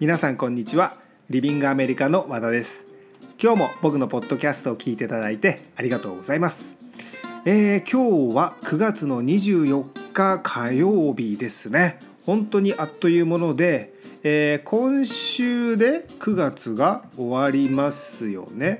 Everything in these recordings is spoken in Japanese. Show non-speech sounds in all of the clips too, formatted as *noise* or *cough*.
皆さんこんにちは。リビングアメリカの和田です。今日も僕のポッドキャストを聞いていただいてありがとうございます、えー、今日は9月の24日火曜日ですね。本当にあっというもので、えー、今週で9月が終わりますよね。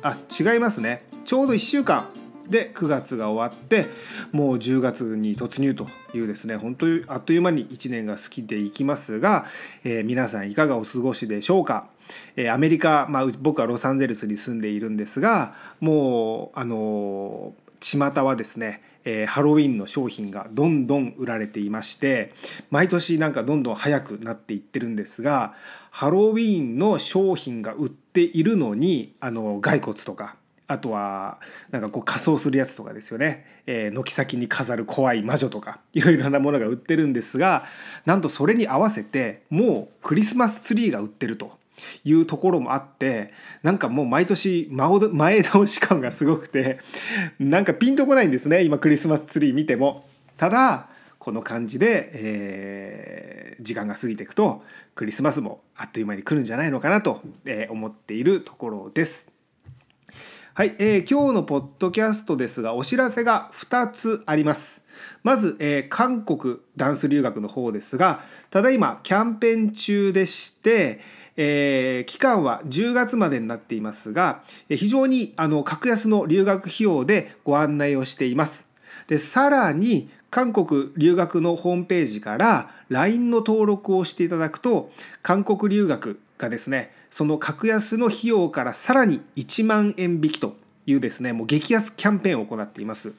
あ違いますね。ちょうど1週間。で9月が終わってもう10月に突入というですね本当にあっという間に1年が過ぎていきますが、えー、皆さんいかがお過ごしでしょうか、えー、アメリカ、まあ、僕はロサンゼルスに住んでいるんですがもうあの巷はですねえー、ハロウィンの商品がどんどん売られていまして毎年なんかどんどん早くなっていってるんですがハロウィンの商品が売っているのにあの骸骨とかあとはなんかこう仮装するやつとかですよね、えー、軒先に飾る怖い魔女とか *laughs* いろいろなものが売ってるんですがなんとそれに合わせてもうクリスマスツリーが売ってるというところもあってなんかもう毎年前倒し感がすごくて *laughs* なんかピンとこないんですね今クリスマスツリー見ても。ただこの感じで、えー、時間が過ぎていくとクリスマスもあっという間に来るんじゃないのかなと、思っているところです。はい、えー、今日のポッドキャストですがお知らせが2つあります。まず、えー、韓国ダンス留学の方ですがただいまキャンペーン中でして、えー、期間は10月までになっていますが非常にあの格安の留学費用でご案内をしています。でさらに韓国留学のホームページから LINE の登録をしていただくと韓国留学がですねその格安の費用からさらに1万円引きというですねもう激安キャンペーンを行っています、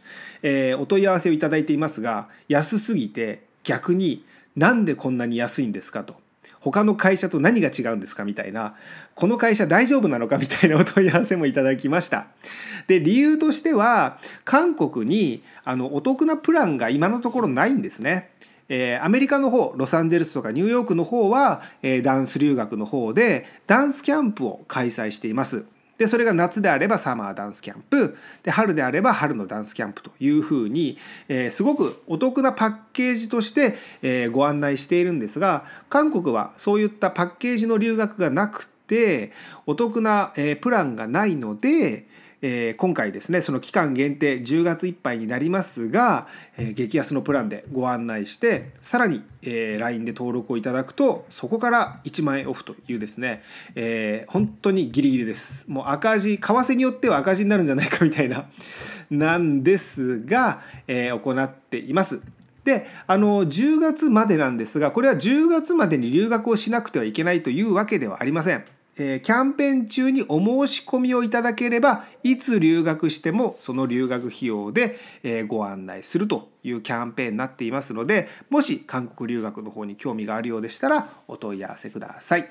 えー、お問い合わせをいただいていますが安すぎて逆になんでこんなに安いんですかと。他の会社と何が違うんですかみたいな。この会社大丈夫なのかみたいな *laughs* お問い合わせもいただきました。で理由としては韓国にあのお得なプランが今のところないんですね。えー、アメリカの方ロサンゼルスとかニューヨークの方は、えー、ダンス留学の方でダンスキャンプを開催しています。でそれが夏であればサマーダンスキャンプで春であれば春のダンスキャンプというふうに、えー、すごくお得なパッケージとして、えー、ご案内しているんですが韓国はそういったパッケージの留学がなくてお得な、えー、プランがないので、えー、今回ですねその期間限定10月いっぱいになりますが、えー、激安のプランでご案内してさらに、えー、LINE で登録をいただくとそこから1万円オフというですね、えー、本当にギリギリですもう赤字為替によっては赤字になるんじゃないかみたいな *laughs* なんですが、えー、行っています。であの10月までなんですがこれは10月までに留学をしなくてはいけないというわけではありません。えキャンペーン中にお申し込みをいただければいつ留学してもその留学費用で、えご案内するというキャンペーンになっていますのでもし韓国留学の方に興味があるようでしたらお問い合わせください。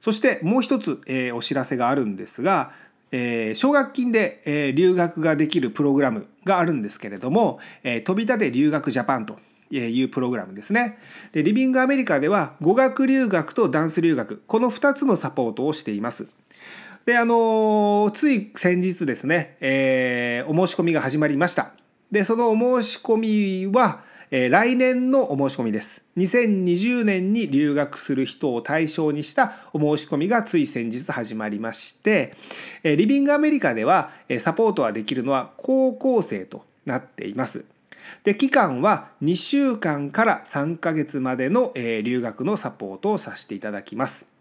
そしてもう一つ、えーお知らせがあるんですが、え奨学金で、え留学ができるプログラムがあるんですけれども、え飛び立て留学ジャパンというプログラムですね。でリビングアメリカでは語学留学とダンス留学この2つのサポートをしています。であのつい先日ですね、えー、お申し込みが始まりました。でそのお申し込みは、えー、来年のお申し込みです。2020年に留学する人を対象にしたお申し込みがつい先日始まりまして、えリビングアメリカではサポートはできるのは高校生となっています。で期間は2週間から3ヶ月までの、えー、留学のサポートをさせていただきます。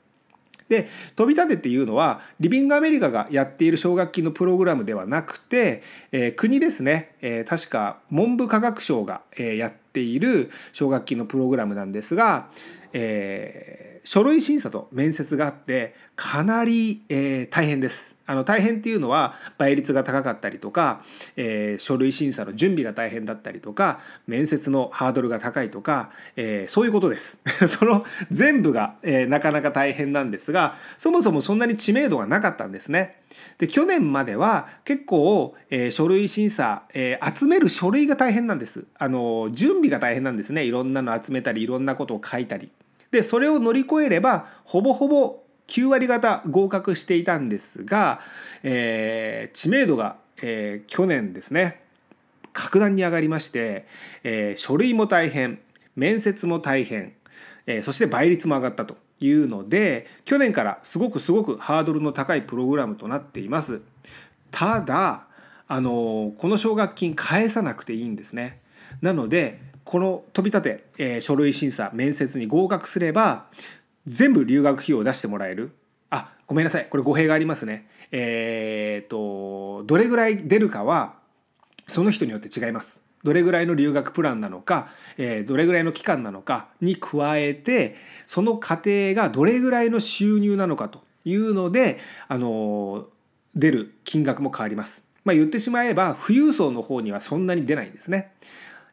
で飛び立てっていうのはリビングアメリカがやっている奨学金のプログラムではなくて、えー、国ですね、えー、確か文部科学省が、え、やっている奨学金のプログラムなんですが、え書類審査と面接があってかなり、え、大変です。あの大変っていうのは倍率が高かったりとか、えー、書類審査の準備が大変だったりとか面接のハードルが高いとか、えー、そういうことです。*laughs* その全部が、えー、なかなか大変なんですがそもそもそんなに知名度がなかったんですね。で去年までは結構、え、書類審査、え、集める書類が大変なんです。あの準備が大変なんですねいろんなの集めたりいろんなことを書いたり。でそれを乗り越えればほぼほぼ9割方合格していたんですが、えー、知名度が、えー、去年ですね格段に上がりまして、えー、書類も大変面接も大変、えー、そして倍率も上がったというので去年からすごくすごくハードルの高いプログラムとなっています。ただあのこの奨学金返さなくていいんですね。なのでこの飛び立て、えー、書類審査面接に合格すれば全部留学費用を出してもらえる？あごめんなさいこれ語弊がありますねえっ、とどれぐらい出るかはその人によって違いますどれぐらいの留学プランなのか、えー、どれぐらいの期間なのかに加えてその過程がどれぐらいの収入なのかというので、あの出る金額も変わります。まあ、言ってしまえば富裕層の方にはそんなに出ないんですね。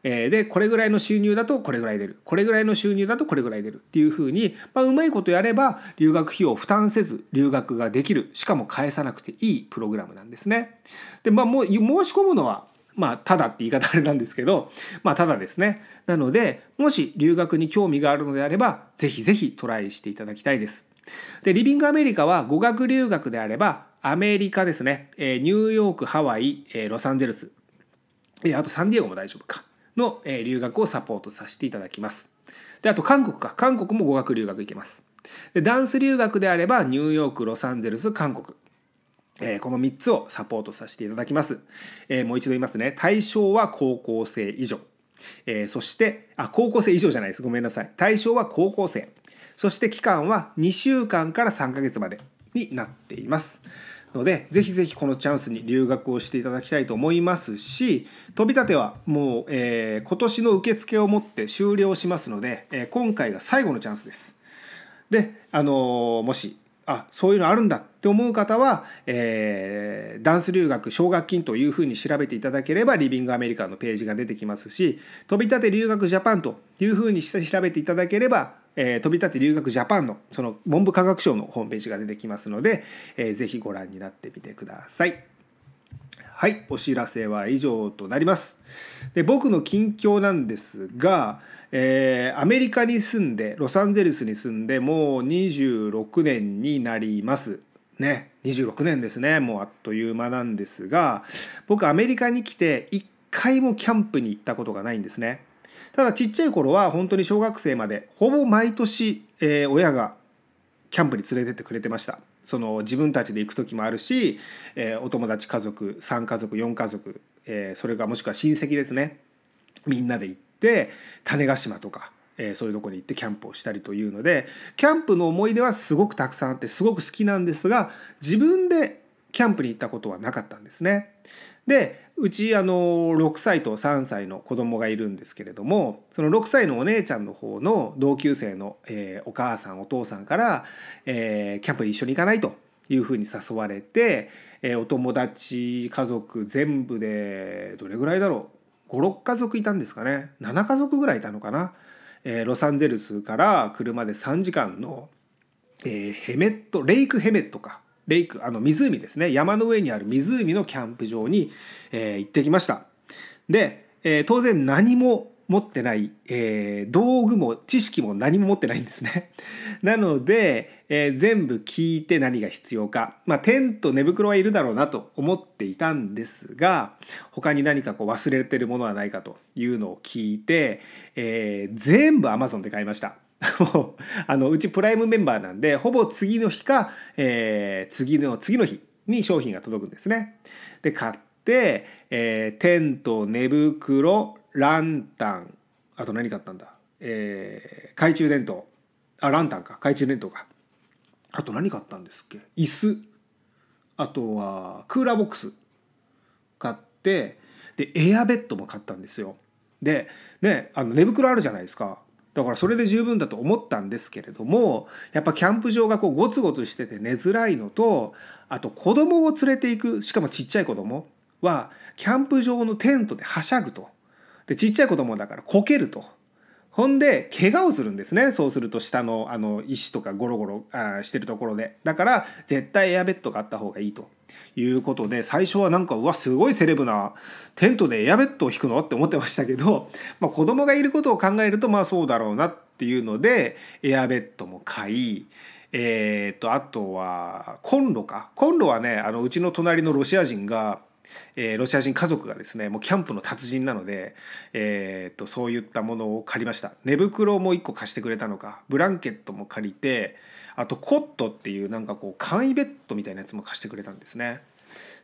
でこれぐらいの収入だとこれぐらい出るこれぐらいの収入だとこれぐらい出るっていうふうに、まあ、うまいことやれば留学費用を負担せず留学ができるしかも返さなくていいプログラムなんですね。でまあもう申し込むのはまあただって言い方あれなんですけどまあただですね。なのでもし留学に興味があるのであればぜひぜひトライしていただきたいです。でリビングアメリカは語学留学であればアメリカですね、えニューヨークハワイ、えロサンゼルス、えあとサンディエゴも大丈夫かの留学をサポートさせていただきます。であと韓国か韓国も語学留学行けます。でダンス留学であればニューヨークロサンゼルス韓国、えー、この3つをサポートさせていただきます。えー、もう一度言いますね対象は高校生以上、えー、そしてあ高校生以上じゃないですごめんなさい対象は高校生そして期間は2週間から3ヶ月までになっています。のでぜひぜひこのチャンスに留学をしていただきたいと思いますし飛び立てはもう、えー、今年の受付をもって終了しますので、えー、今回が最後のチャンスです。で、あのー、もしあそういうのあるんだって思う方は、えー、ダンス留学奨学金というふうに調べていただければリビングアメリカのページが出てきますし飛び立て留学ジャパンというふうにして調べていただければ、えー、飛び立て留学ジャパンのその文部科学省のホームページが出てきますので、えー、ぜひご覧になってみてください。はい、お知らせは以上となります。で僕の近況なんですが、えー、アメリカに住んでロサンゼルスに住んでもう26年になります。ね26年ですねもうあっという間なんですが僕アメリカに来て1回もキャンプに行ったことがないんですね。ただちっちゃい頃は本当に小学生までほぼ毎年、えー、親がキャンプに連れてってくれてました。その自分たちで行く時もあるし、えー、お友達家族3家族4家族、えー、それかもしくは親戚ですねみんなで行って種子島とか、えー、そういうとこに行ってキャンプをしたりというのでキャンプの思い出はすごくたくさんあってすごく好きなんですが自分でキャンプに行ったことはなかったんですね。でうちあの6歳と3歳の子供がいるんですけれどもその6歳のお姉ちゃんの方の同級生の、えー、お母さんお父さんから、えー、キャンプに一緒に行かないというふうに誘われて、えー、お友達家族全部でどれぐらいだろう？56家族いたんですかね？7家族ぐらいいたのかな、え、ロサンゼルスから車で3時間の、え、ヘメットレイクヘメットかレイクあの湖ですね。山の上にある湖のキャンプ場に、えー、行ってきました。で、えー、当然何も持ってない、えー、道具も知識も何も持ってないんですね。*laughs* なので、えー、全部聞いて何が必要か。まあテント寝袋はいるだろうなと思っていたんですが他に何かこう忘れてるものはないかというのを聞いて、えー、全部 Amazon で買いました。*laughs* もうあのうちプライムメンバーなんでほぼ次の日か、えー、次の次の日に商品が届くんですね。で買って、えー、テント寝袋ランタンあと何買ったんだ、えー、懐中電灯。あランタンか。懐中電灯か。あと何買ったんですっけ？椅子。あとはクーラーボックス。買ってでエアベッドも買ったんですよ。でねあの寝袋あるじゃないですか。だからそれで十分だと思ったんですけれどもやっぱキャンプ場がこうゴツゴツしてて寝づらいのとあと子供を連れていくしかもちっちゃい子供はキャンプ場のテントではしゃぐと。でちっちゃい子供だからこけると。ほんで怪我をするんですね。そうすると下のあの石とかゴロゴロあしてるところで。だから絶対エアベッドがあった方がいいと。いうことで最初はなんかうわすごいセレブなテントでエアベッドを引くの？って思ってましたけど、まあ、子供がいることを考えるとまあそうだろうなっていうのでエアベッドも買いえー、とあとはコンロか。コンロはねあのうちの隣のロシア人がえー、ロシア人家族がですねもうキャンプの達人なので、えー、っとそういったものを借りました。寝袋も1個貸してくれたのかブランケットも借りてあとコットっていうなんかこう簡易ベッドみたいなやつも貸してくれたんですね。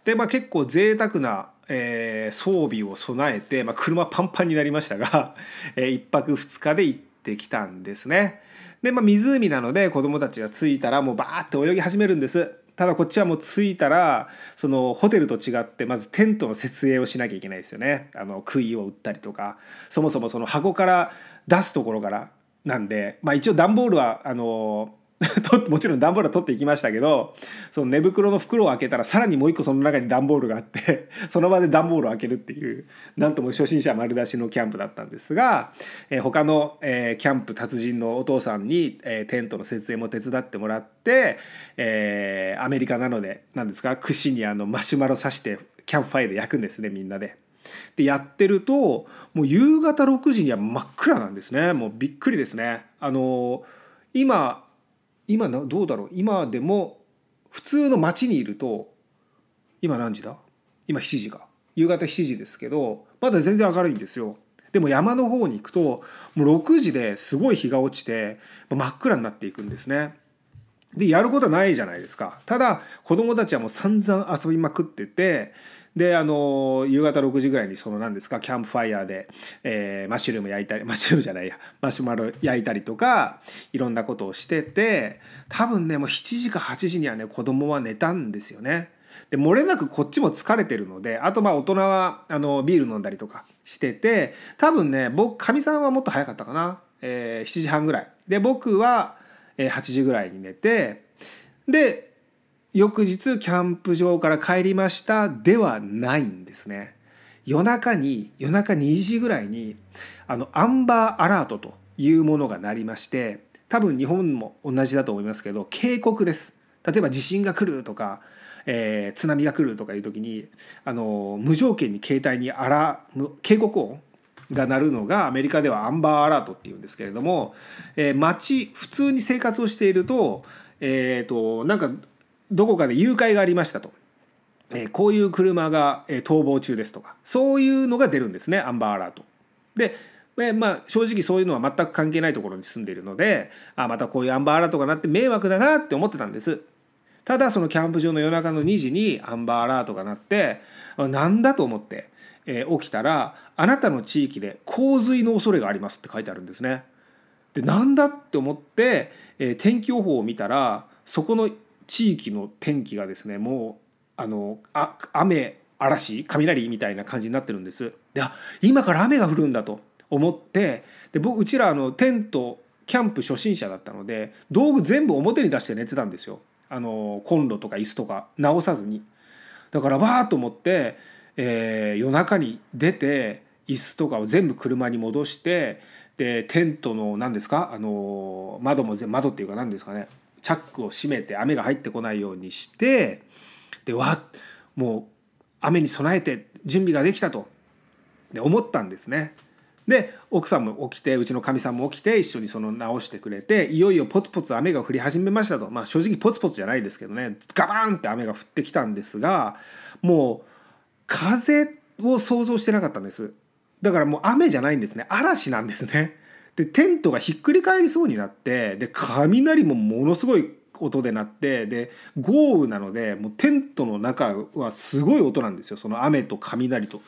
でまあ結構贅沢な、えー、装備を備えて、まあ、車パンパンになりましたが、*laughs* えー、1泊2日で行ってきたんですね。でまあ湖なので子供たちが着いたらもうバーって泳ぎ始めるんです。ただこっちはもう着いたらそのホテルと違ってまずテントの設営をしなきゃいけないですよね。あの杭を打ったりとか。そもそもその箱から出すところからなんでまあ一応段ボールはあの *laughs* もちろん段ボールは取っていきましたけどその寝袋の袋を開けたらさらにもう一個その中に段ボールがあって *laughs* その場で段ボールを開けるっていうなんとも初心者丸出しのキャンプだったんですが、えー、他の、えー、キャンプ達人のお父さんに、えー、テントの設営も手伝ってもらって、えー、アメリカなので何ですか串にあのマシュマロ刺してキャンプファイヤーで焼くんですねみんなで。でやってるともう夕方6時には真っ暗なんですねもうびっくりですね。あの今今どうだろう？今でも普通の街にいると今何時だ？今7時か。夕方7時ですけどまだ全然明るいんですよ。でも山の方に行くともう6時ですごい日が落ちて真っ暗になっていくんですね。でやることはないじゃないですか。ただ子供たちはもう散々遊びまくっててであの夕方6時ぐらいにその何ですかキャンプファイヤーで、えー、マッシュルーム焼いたりマッシュルームじゃないやマシュマロ焼いたりとかいろんなことをしてて多分ねもう7時か8時にはね子供は寝たんですよね。で漏れなくこっちも疲れてるのであとまあ大人はあのビール飲んだりとかしてて多分ね僕かみさんはもっと早かったかな、えー、7時半ぐらいで僕は8時ぐらいに寝てで翌日キャンプ場から帰りましたではないんですね。夜中に夜中2時ぐらいにあのアンバーアラートというものが鳴りまして多分日本も同じだと思いますけど警告です。例えば地震が来るとか、えー、津波が来るとかいう時にあの無条件に携帯にあら警告音が鳴るのがアメリカではアンバーアラートっていうんですけれども、えー、街普通に生活をしていると,、えーとなんかどこかで誘拐がありましたと、えー、こういう車が、えー、逃亡中ですとかそういうのが出るんですねアンバーアラート。で、えー、まあ正直そういうのは全く関係ないところに住んでいるのであまたこういうアンバーアラートが鳴って迷惑だなって思ってたんです。ただそのキャンプ場の夜中の2時にアンバーアラートが鳴ってなんだと思って、えー、起きたらあなたの地域で洪水の恐れがありますって書いてあるんですね。でなんだって思って、えー、天気予報を見たらそこの地域の天気がですねもうあのあ雨嵐雷みたいな感じになってるんです。であ今から雨が降るんだと思ってで僕うちらあのテントキャンプ初心者だったので道具全部表に出して寝てたんですよあのコンロとか椅子とか直さずに。だからわーっと思って、えー、夜中に出て椅子とかを全部車に戻してでテントの何ですか？あの窓も窓っていうか何ですかね？チャックを閉めて雨が入ってこないようにしてでわもう雨に備えて準備ができたと。で思ったんですね。で奥さんも起きてうちのかみさんも起きて一緒にその直してくれていよいよポツポツ雨が降り始めましたと。まあ正直ポツポツじゃないですけどね。ガバーンって雨が降ってきたんですがもう風を想像してなかったんです。だからもう雨じゃないんですね。嵐なんですね。でテントがひっくり返りそうになってで雷もものすごい音で鳴ってで豪雨なのでもうテントの中はすごい音なんですよ。その雨と雷と。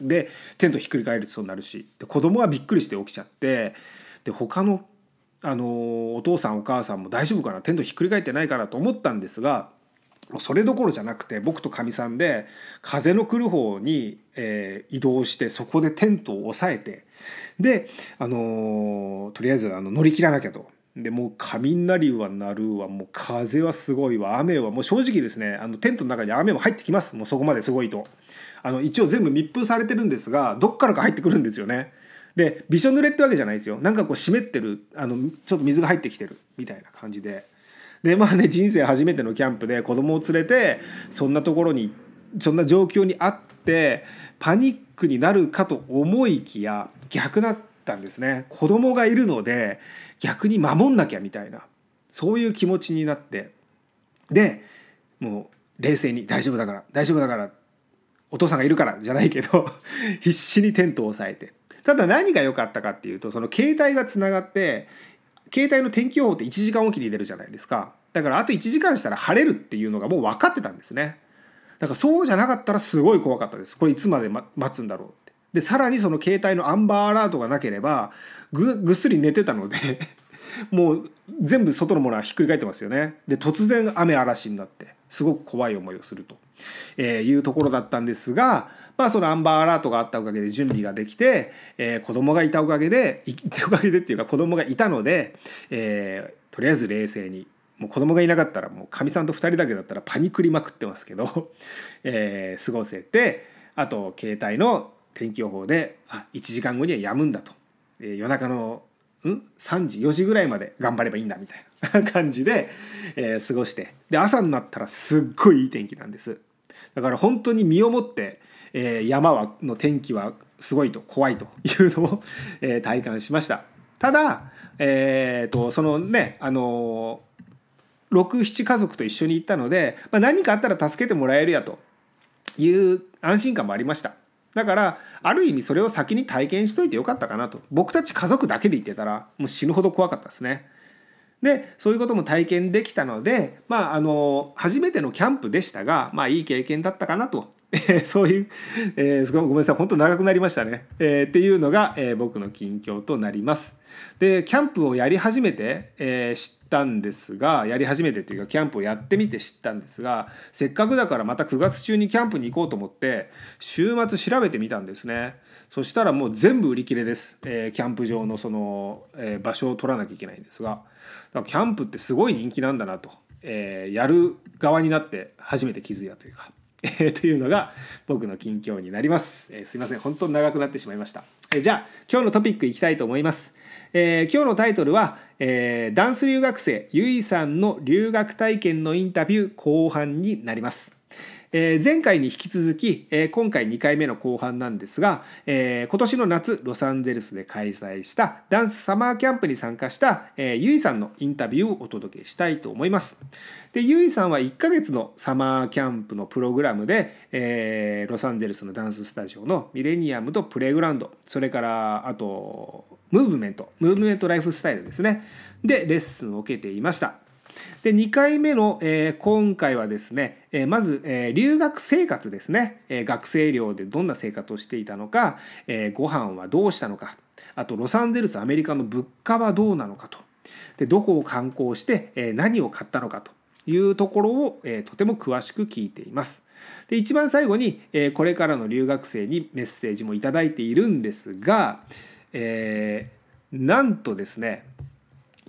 でテントひっくり返りそうになるし。で子供はびっくりして起きちゃってで他のあのお父さんお母さんも大丈夫かな？テントひっくり返ってないかな？と思ったんですがそれどころじゃなくて僕とかみさんで風の来る方に、えー、移動してそこでテントを押さえてで、あのー、とりあえずあの乗り切らなきゃと。でもう雷は鳴るわもう風はすごいわ雨はもう正直ですねあのテントの中に雨も入ってきます。もうそこまですごいと。あの一応全部密封されてるんですがどっからか入ってくるんですよね。でびしょ濡れってわけじゃないですよ。なんかこう湿ってるあのちょっと水が入ってきてるみたいな感じで。でまあね人生初めてのキャンプで子供を連れてそんなところにそんな状況にあってパニックになるかと思いきや逆だったんですね。子供がいるので逆に守んなきゃみたいなそういう気持ちになって。でもう冷静に「大丈夫だから大丈夫だからお父さんがいるからじゃないけど *laughs* 必死にテントを押さえて。ただ何が良かったかっていうとその携帯がつながって携帯の天気予報って1時間おきに出るじゃないですか。だからあと1時間したら晴れるっていうのがもう分かってたんですね。だからそうじゃなかったらすごい怖かったです。これいつまで待つんだろうって。でさらにその携帯のアンバーアラートがなければぐぐっすり寝てたので *laughs* もう全部外のものはひっくり返ってますよね。で突然雨嵐になってすごく怖い思いをすると、えいうところだったんですがまあそのアンバーアラートがあったおかげで準備ができて、えー、子供がいたおかげでいたおかげでっていうか子供がいたので、えー、とりあえず冷静に。もう子供がいなかったらもうかみさんと2人だけだったらパニクりまくってますけど、えー、過ごせてあと携帯の天気予報であ1時間後には止むんだと、えー、夜中のん？3時4時ぐらいまで頑張ればいいんだみたいな感じで、えー、過ごして。で朝になったらすっごいいい天気なんです。だから本当に身をもって、えー、山はの天気はすごいと怖いというのを、*laughs* えー、体感しました。ただえーと、そのねあの67家族と一緒に行ったので、まあ、何かあったら助けてもらえるやという安心感もありました。だからある意味それを先に体験しといてよかったかなと。僕たち家族だけで行ってたらもう死ぬほど怖かったですね。でそういうことも体験できたのでまああの初めてのキャンプでしたがまあいい経験だったかなとそういう、えー、ごめんなさい本当長くなりましたね、えー、っていうのが、えー、僕の近況となります。でキャンプをやり始めて、え、知ったんですがやり始めてっていうかキャンプをやってみて知ったんですがせっかくだからまた9月中にキャンプに行こうと思って週末調べてみたんですね。そしたらもう全部売り切れです、え、キャンプ場のその、え、場所を取らなきゃいけないんですが。だからキャンプってすごい人気なんだなと、え、やる側になって初めて気づいたというか。えー、というのが僕の近況になります、えー、すいません。本当に長くなってしまいました、えー、じゃあ今日のトピックいきたいと思います。えー、今日のタイトルは、えー、ダンス留学生ゆいさんの留学体験のインタビュー後半になります。えー、前回に引き続き、えー、今回2回目の後半なんですが、えー、今年の夏ロサンゼルスで開催したダンスサマーキャンプに参加した、えー、ゆいさんのインタビューをお届けしたいと思います。でゆいさんは1ヶ月のサマーキャンプのプログラムで、えー、ロサンゼルスのダンススタジオのミレニアムとプレイグラウンドそれからあとムーブメントムーブメントライフスタイルですねでレッスンを受けていましたで2回目の、えー、今回はですね、えー、まず、えー、留学生活ですね、え学生寮でどんな生活をしていたのか、えご飯はどうしたのかあとロサンゼルスアメリカの物価はどうなのかと。でどこを観光して、え何を買ったのかと。いうところを、えとても詳しく聞いています。で一番最後に、えこれからの留学生にメッセージも頂いているんですが、え、なんとですね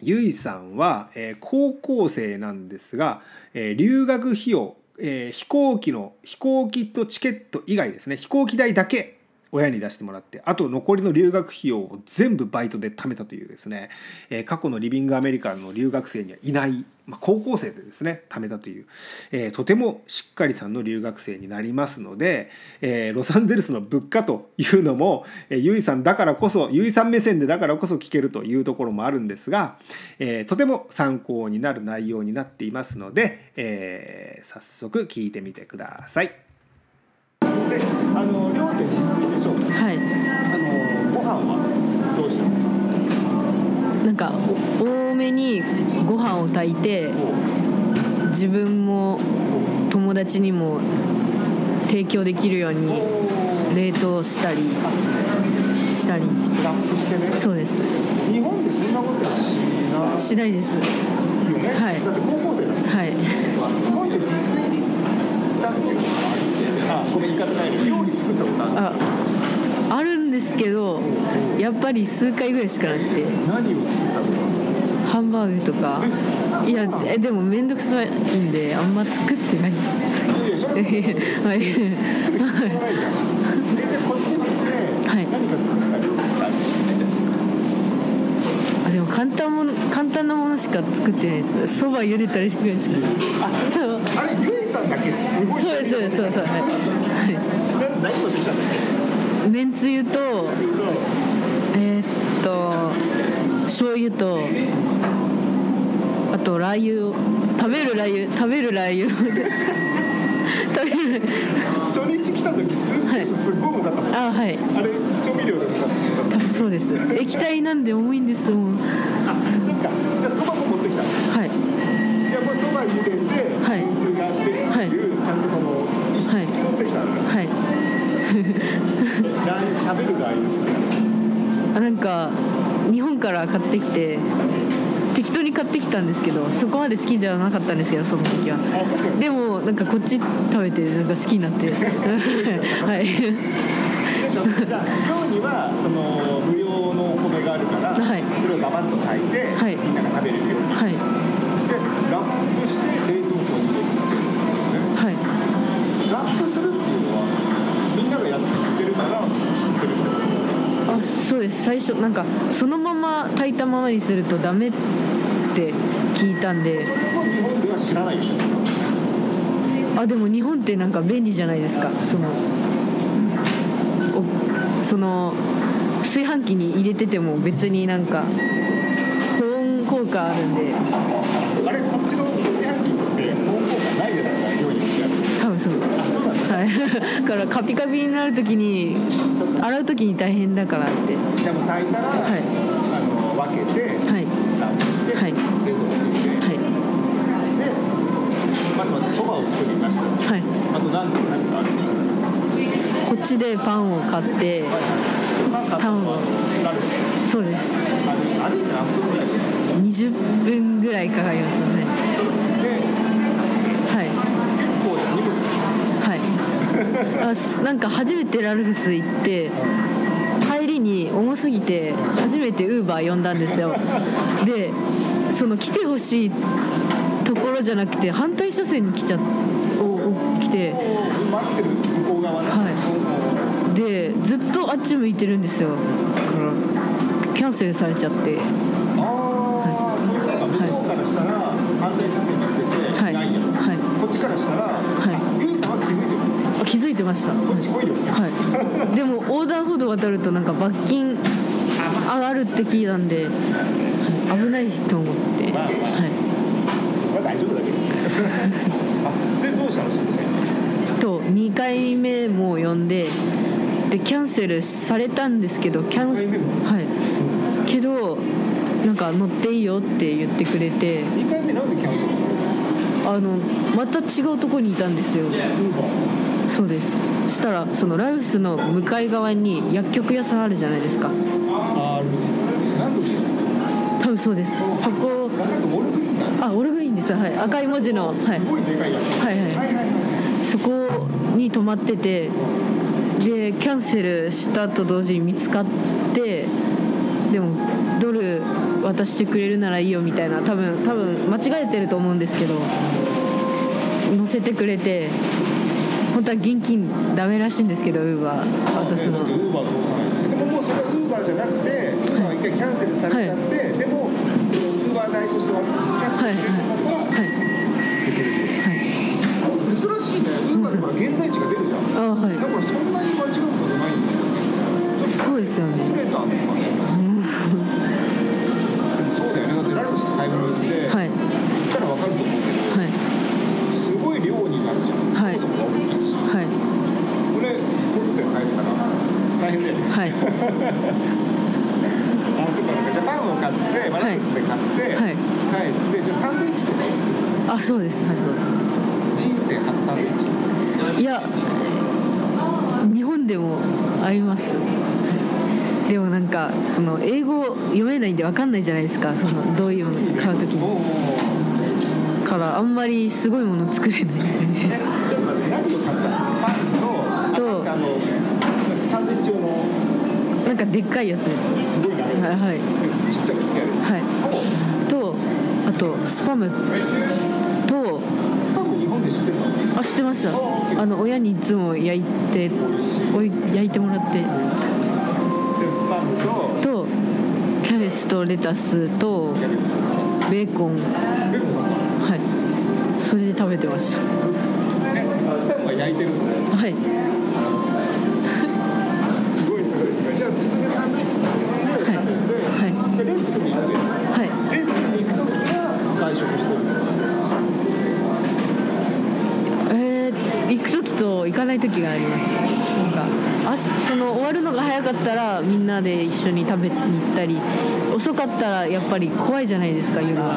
ゆいさんは、えー、高校生なんですが、えー、留学費用、えー、飛行機の飛行機とチケット以外ですね飛行機代だけ親に出してもらってあと残りの留学費用を全部バイトで貯めたというですね、えー、過去のリビングアメリカンの留学生にはいない、まあ、高校生でですね貯めたという、えー、とてもしっかりさんの留学生になりますので、えー、ロサンゼルスの物価というのも、えー、ゆいさんだからこそゆいさん目線でだからこそ聞けるというところもあるんですが、えー、とても参考になる内容になっていますので、えー、早速聞いてみてください。であの両手自炊でしょうはい。あのご飯はどうしたんです？かなんか多めにご飯を炊いて自分も友達にも提供できるように冷凍したりしたりして。ラップしてね。そうです。日本でそんなことしなしないです。いいよね、はい、だって高校生だはい。日本で自炊したっていうのはあごめん言い方ない料理作ったことあるああるんですけどやっぱり数回ぐらいしかなくて。何を作ったのハンバーグとか。いやえでも面倒くさいんであんま作ってないです。*laughs* はいはい。じゃあこっちに来て何か作った料理でも簡単も簡単なものしか作ってないです。そば茹でたりぐらいしかあそうあれゆいさんだけすごいそうですそうですそうそうはい、はい、何持ってきたんだっけめんつゆとえー、っと醤油とあとラー油を食べるラー油食べるラー油 *laughs* 初日来た時スーツケースすっごい重かったもん、あはい。あれ調味料で重かった。多分そうです。液体なんで重いんですもんあそっか。じゃあそばも持ってきた。のはい。じゃあもうそば茹でてがあってっていう、はい。ちゃんとその一式持ってきたはい。*laughs* ラー油食べるですね。あなんか日本から買ってきて適当に買ってきたんですけどそこまで好きじゃなかったんですけどその時は。でもなんかこっち食べてなんか好きになって。*laughs* はい。じゃあ寮にはその無料のお米があるから、はい。それをガバッと炊いて、はい。みんなが食べれるよう。にはい。でラップして冷蔵庫に入れるっていうね。はい。ラップするっていうのはみんながやってるから知ってるってことあそうです。最初なんかそのまま炊いたままにするとダメって聞いたんで。あでも日本ってなんか便利じゃないですか。そのおその炊飯器に入れてても別になんか保温効果あるんで。あれこっちの炊飯器って保温効果ないやつが寮に置いてある。多分そう。はい。だ *laughs* からカピカピになる時にそっか洗う時に大変だからって。じゃあもう炊いたら、い。あの分けて、はい。はい冷蔵庫に入れて、はいでまずまずそばを作りました。はい。あと何何かあるこっちでパンを買ってパン買ったのはラルフそうです。歩いて何分ぐらい。で20分ぐらいかかりますね。はい。はい。あすなんか初めてラルフス行って帰りに重すぎて初めてウーバー呼んだんですよ。でその来てほしいじゃなくて反対車線に来ちゃおお来て。待ってる向こう側ね。はい。でずっとあっち向いてるんですよ。だからキャンセルされちゃって。ああそういうことか向こうからしたら反対車線に出てはい。ないやん、はい。こっちからしたら、い。あゆいさんは気づいてる。あ気づいてました。こっち来いよ、はい。でも横断歩道渡るとなんか罰金あまあ。あるって聞いたんで、はい。危ないと思って、はい、まあ大丈夫だけど。あでどうしたの？そと2回目も呼んででキャンセルされたんですけどキャン二回目も？はい。けどなんか乗っていいよって言ってくれて。2回目なんでキャンセルされたの？あのまた違うとこにいたんですよ。そうです。したらそのラルフスの向かい側に薬局屋さんあるじゃないですか。ある。なんで多分そうです。そこなんかモルグリーンだ。あオルグですはい赤い文字のはい。すごいでかいやつはいはい。はいはいはいそこに泊まっててでキャンセルしたと同時に見つかってでもドル渡してくれるならいいよみたいな多分多分間違えてると思うんですけど乗せてくれて本当は現金ダメらしいんですけどウーバー渡すの。ウーバー通さないしでももうそれはウーバーじゃなくては一回キャンセルされちゃって、でもそのウーバー代としてはキャッシュでくれるんだったらはいできるはい。珍しい。ねウーバーでほら現在地が出るじゃんあはい。だからそんなに間違うことない。んだよちょっとそうですよねずれたのかねでもそうだよねだってラルフス買い。物行って、はい。行ったら分かると思うけどはい。すごい。量になるじゃん、はい。そもそも大きい。しはい。これポルトで買えたら大変だよねはい。あそうかじゃあパンを買ってマラルフスで買って、はい。はい。帰ってじゃあサンドイッチとかを作るあそうです。はいそうです。人生初サンドイッチ。いや日本でもあります。はいでもなんかその英語読めないんで分かんないじゃないですか。そのどういうもの買う時おに。おからあんまりすごいもの作れないです。ちょっと待って何を買ったの？パンととああのサンドイッチ用の。なんかでっかいやつです。すごいな。はいはい。ちっちゃく切ってあるやつ。はいとスパム。とスパム日本で知ってるの？あ知ってました。あの親にいつも焼いておい焼いてもらって。でスパムととキャベツとレタスとベーコン。はい。それで食べてました時があります。なんかあその終わるのが早かったらみんなで一緒に食べに行ったり遅かったらやっぱり怖いじゃないですか夜は。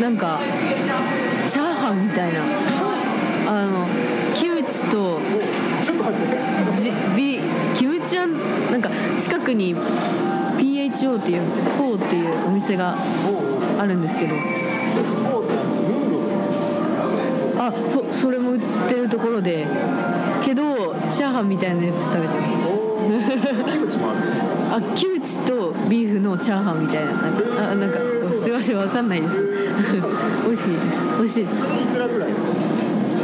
なんか？チャーハンみたいな。あのキムチとちょっと待って。じビキムチ近くに PHO っていうフォーっていうお店があるんですけど。あそそれも売ってるところでけどチャーハンみたいなやつ食べてます。あ *laughs* キムチとビーフのチャーハンみたいななんかあなんかすいませんわかんないです。*laughs* 美味しいです。美味しいです。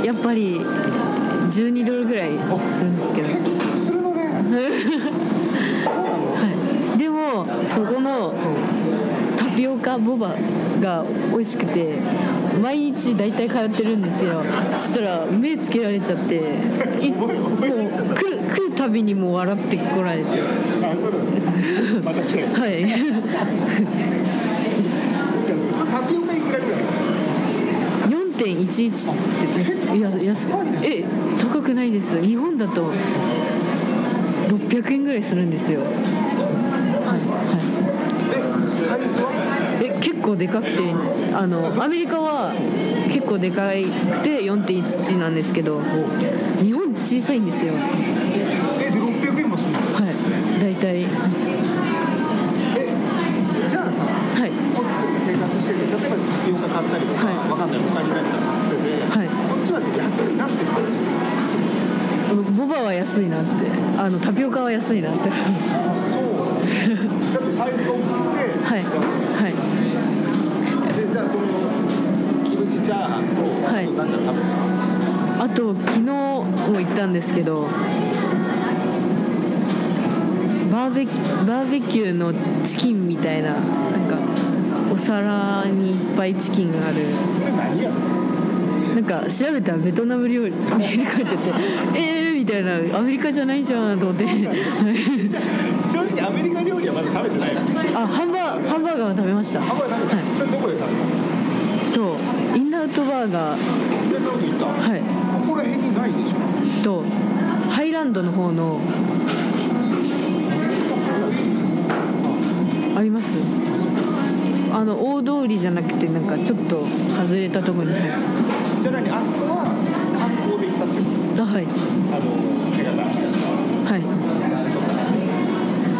やっぱり12ドルぐらいするんですけど。ね *laughs* はい、でもそこのタピオカボバが美味しくて毎日大体通ってるんですよ。そしたら目つけられちゃっていもう来る来るたびにもう笑ってこられて。はい。タピオカいくらぐらい？4.11って安くえ高くないです。日本だと600円ぐらいするんですよ構でかくてあのアメリカは結構でかくて4.11なんですけど日本小さいんですよ。はえで600円もするの？い大体。えじゃあさはい。こっちで生活してて例えば買ったりとか、はい。わかんない他に何か買ってて、はい。こっちは安いなって感じ？ボバは安いなって。あのタピオカは安いなって。はいそう。*laughs* だってサイズが大きくてはいキムチチャーハンと、はいあと何か食べるあと昨日も行ったんですけどバーベバーベキューのチキンみたいななんかお皿にいっぱいチキンがある。それ何やそれなんか調べたらベトナム料理 *laughs* って書いててえーみたいなアメリカじゃないじゃんと思って。正直アメリカ料理はまだ食べてないのあハンバーハンバーガーは食べました。あんまり食べてない、それどこで食べたの？とインアウトバーガーでどこ行ったはい。ここら辺にないでしょとハイランドの方のあります？あの大通りじゃなくてなんかちょっと外れたところにはいじゃあ何あそこは観光で行ったってこと？あはい。あの手が出したは。い。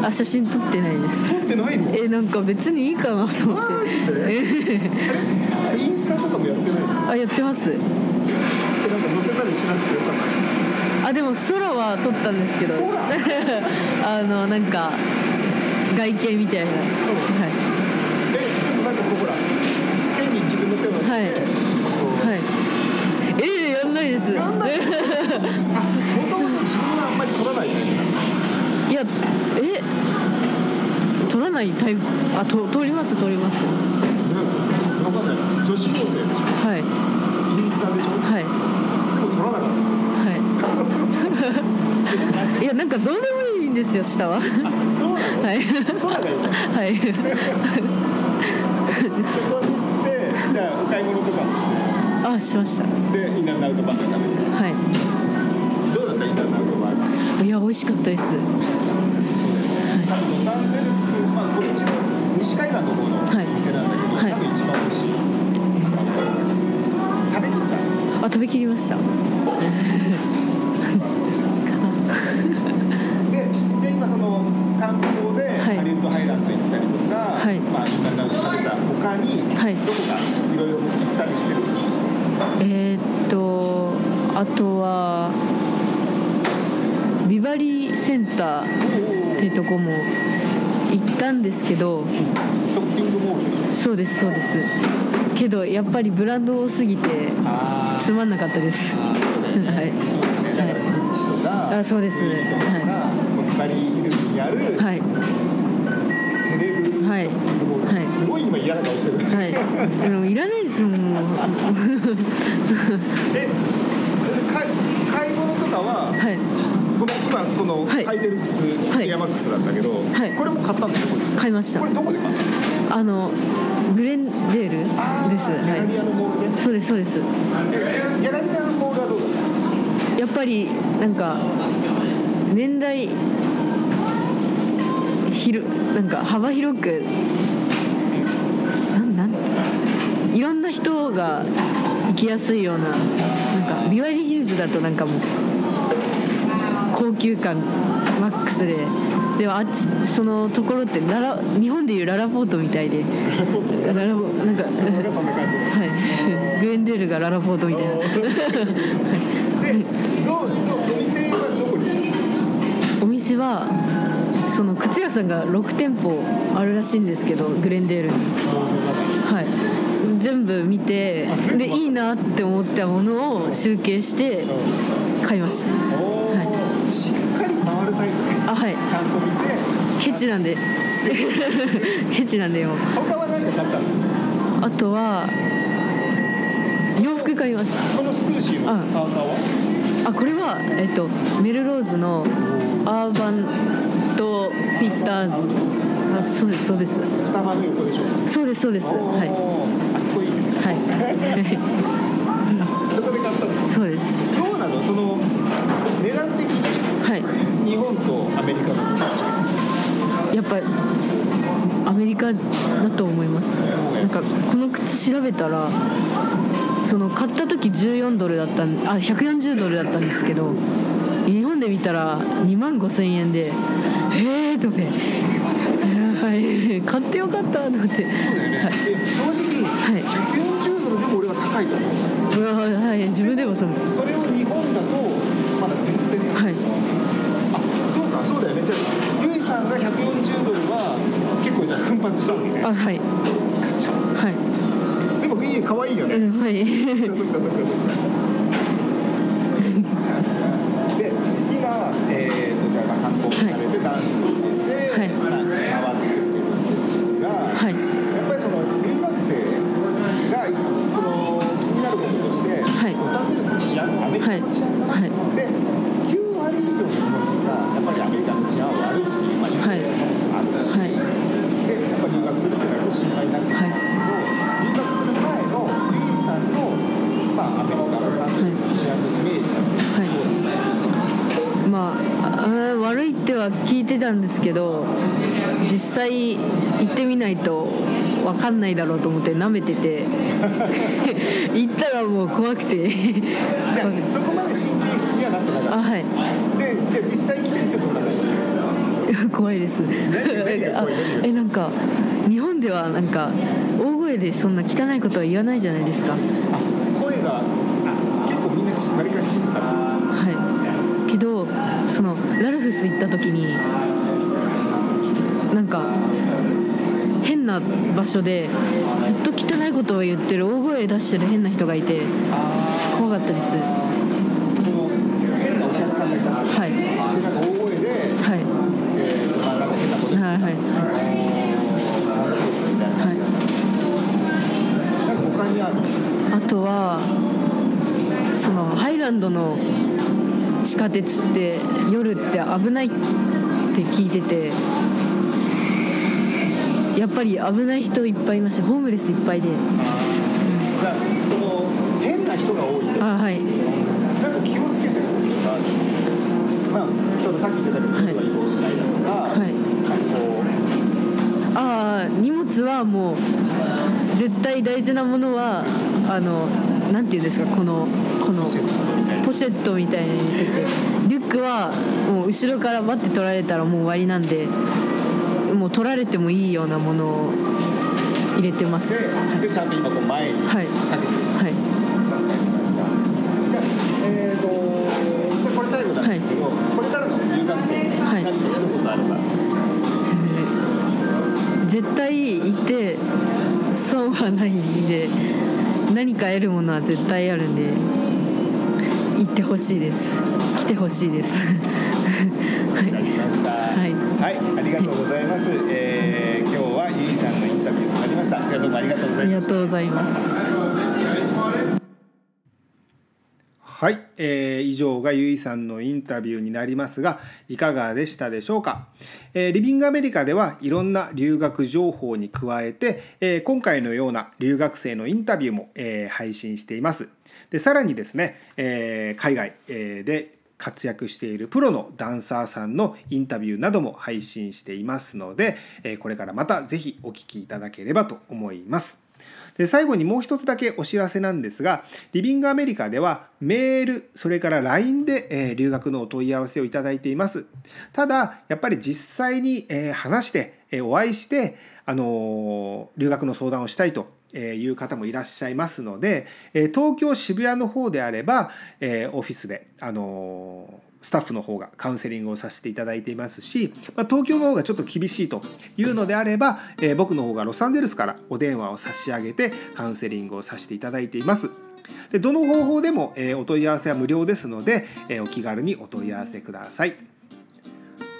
あ写真撮ってないです。撮ってないの？えなんか別にいいかなと思って *laughs* あやってます。なんか載せたりしなくてよかったあでも空は撮ったんですけど。*laughs* あのなんか外見みたいな。はえでもなんかこうほら変に自分の手をはい。はい。えー、やんないです。やんなもともと自分はあんまり撮らないですいやえ？撮らないタイプ？あと撮ります撮ります女子高生でしょ？はい。インスタでしょ？はい。でも撮らなかっはい。*laughs* いやなんかどうでもいいんですよ下は。そうなの、はい。空がいいの？はい。そこに行ってじゃあお買い物とかもして。あしました。でインナーアウトバーガー食べて。はどうだった？インナーアウトバーガーいいや美味しかったです。ロサンゼルス、まあ、こっちの西海岸の方の食べきりました。*laughs* でじゃあ今その観光ではい。ハリウッドハイランド行ったりとか、はい。まあ、インナー食べた他に、はい。どこかいろいろ行ったりしてるんですか？えー、っとあとはビバリーセンターっていうとこも行ったんですけどショッピングモールそうですそうです。けどやっぱりブランド多すぎてあつまんなかったです。はい。あそうです。ルイヴィトンとか、このビバリーヒル。ズにある、はい。セレブはい。はいすごい今嫌な顔してる、はい。でもいらないですもん。*laughs* え買い買い物とかははい。ごめん今このはい。履いてる靴、はいエアマックスだったけど、はい。これも買ったんですよ買いました。これどこで買ったの？あのグレンデールです。ギャラリはアのモール。でいそうですそうです。ギャラリアのモールはどう？だったやっぱりなんか年代広なんか幅広くなんなん？いろんな人が行きやすいようななんかビバリーヒルズだとなんかもう高級感マックスででもあっちそのところってララ日本でいうララポートみたいでララなんかはい。グレンデールがララポートみたいな。お店はその靴屋さんが6店舗あるらしいんですけどグレンデールに。はい。全部見てでいいなって思ったものを集計して買いました。おーしっかり回るタイプね。あはい。ちゃんと見て。ケチなんで。*laughs* ケチなんでもう他は何か買ったの？あとは買いました。このスクーシーのあ。パーカーは？あこれはえっとメルローズのアーバンとフィッター。あそうですそうです。スタバの横でしょ？そうですそうです。はい。あそこいいね。はい。*laughs* そこで買ったの？そうです。どうなの？その値段的に？はい。日本とアメリカの。やっぱアメリカだと思います。なんかこの靴調べたらその買った時14ドルだったんあ140ドルだったんですけど日本で見たら2万5千円でええーと思ってはい買ってよかったと思って。ね、はいで正直、はい。140ドルでも俺は高いと思う。はい自分でもそう。それを日本だとまだ全然。はい。あそうかそうだよね。じゃあゆいさんが140ドルは結構じゃあ奮発したわけね。あはい。買っちゃうはい可愛いよね、うんはい。そっかそっかそっか分かんないだろうと思って舐めてて。*laughs* 行ったらもう怖くて。そこまで神経質にはなってなかっあはい。たでじゃあ実際来てみてどんな感じ *laughs* 怖いです。あえなんか日本ではなんか大声でそんな汚いことは言わないじゃないですか。あ声があ結構みんなしわりかし静か。だはい。けどそのラルフス行った時になんか変な場所でずっと汚いことを言ってる大声出してる変な人がいてあ怖かったです。変なお客さんがいたはい。なんか大声で、はい。えーまあ、なんか変なこと言ってはいはいはい。なんか他にある？あとはそのハイランドの地下鉄って夜って危ないって聞いててやっぱり危ない人いっぱいいましたホームレスいっぱいで。じゃあその変な人が多いと。あはい。なんか気をつけてることまあそのさっき言ってたけどはい移動しないだとか、はい。ああ荷物はもう絶対大事なものはあのなんていうんですかこのこのポシェットみたいな。ポシェットみたいに入れてて。リュックはもう後ろからバッて取られたらもう終わりなんでもう取られてもいいようなものを入れてます。ででちゃんと今こう前にかはい。けて。る、はい。じゃあえーとこれ最後なんですけど、これからの留学生にはい何か一言あれば、絶対行って損はないんで何か得るものは絶対あるんで行ってほしいです。来てほしいですありがとうございました。ありがとうございます。はい、えー以上がゆいさんのインタビューになりますがいかがでしたでしょうか、えーリビングアメリカではいろんな留学情報に加えて、えー今回のような留学生のインタビューも、えー配信しています。でさらにですね、えー海外、えーで活躍しているプロのダンサーさんのインタビューなども配信していますので、えこれからまたぜひお聞きいただければと思います。で最後にもう一つだけお知らせなんですがリビングアメリカではメールそれから LINE で、え留学のお問い合わせをいただいていますただやっぱり実際に、え話して、えお会いして、あの留学の相談をしたいとえいう方もいらっしゃいますので、え東京渋谷の方であれば、えオフィスで、あのスタッフの方がカウンセリングをさせていただいていますし、ま、東京の方がちょっと厳しいというのであれば、え僕の方がロサンゼルスからお電話を差し上げてカウンセリングをさせていただいています。でどの方法でも、えお問い合わせは無料ですので、えお気軽にお問い合わせください。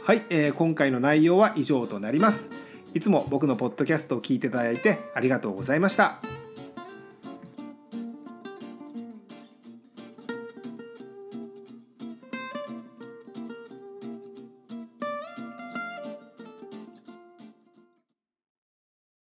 はい、え今回の内容は以上となります。いつも僕のポッドキャストを聞いていただいてありがとうございました。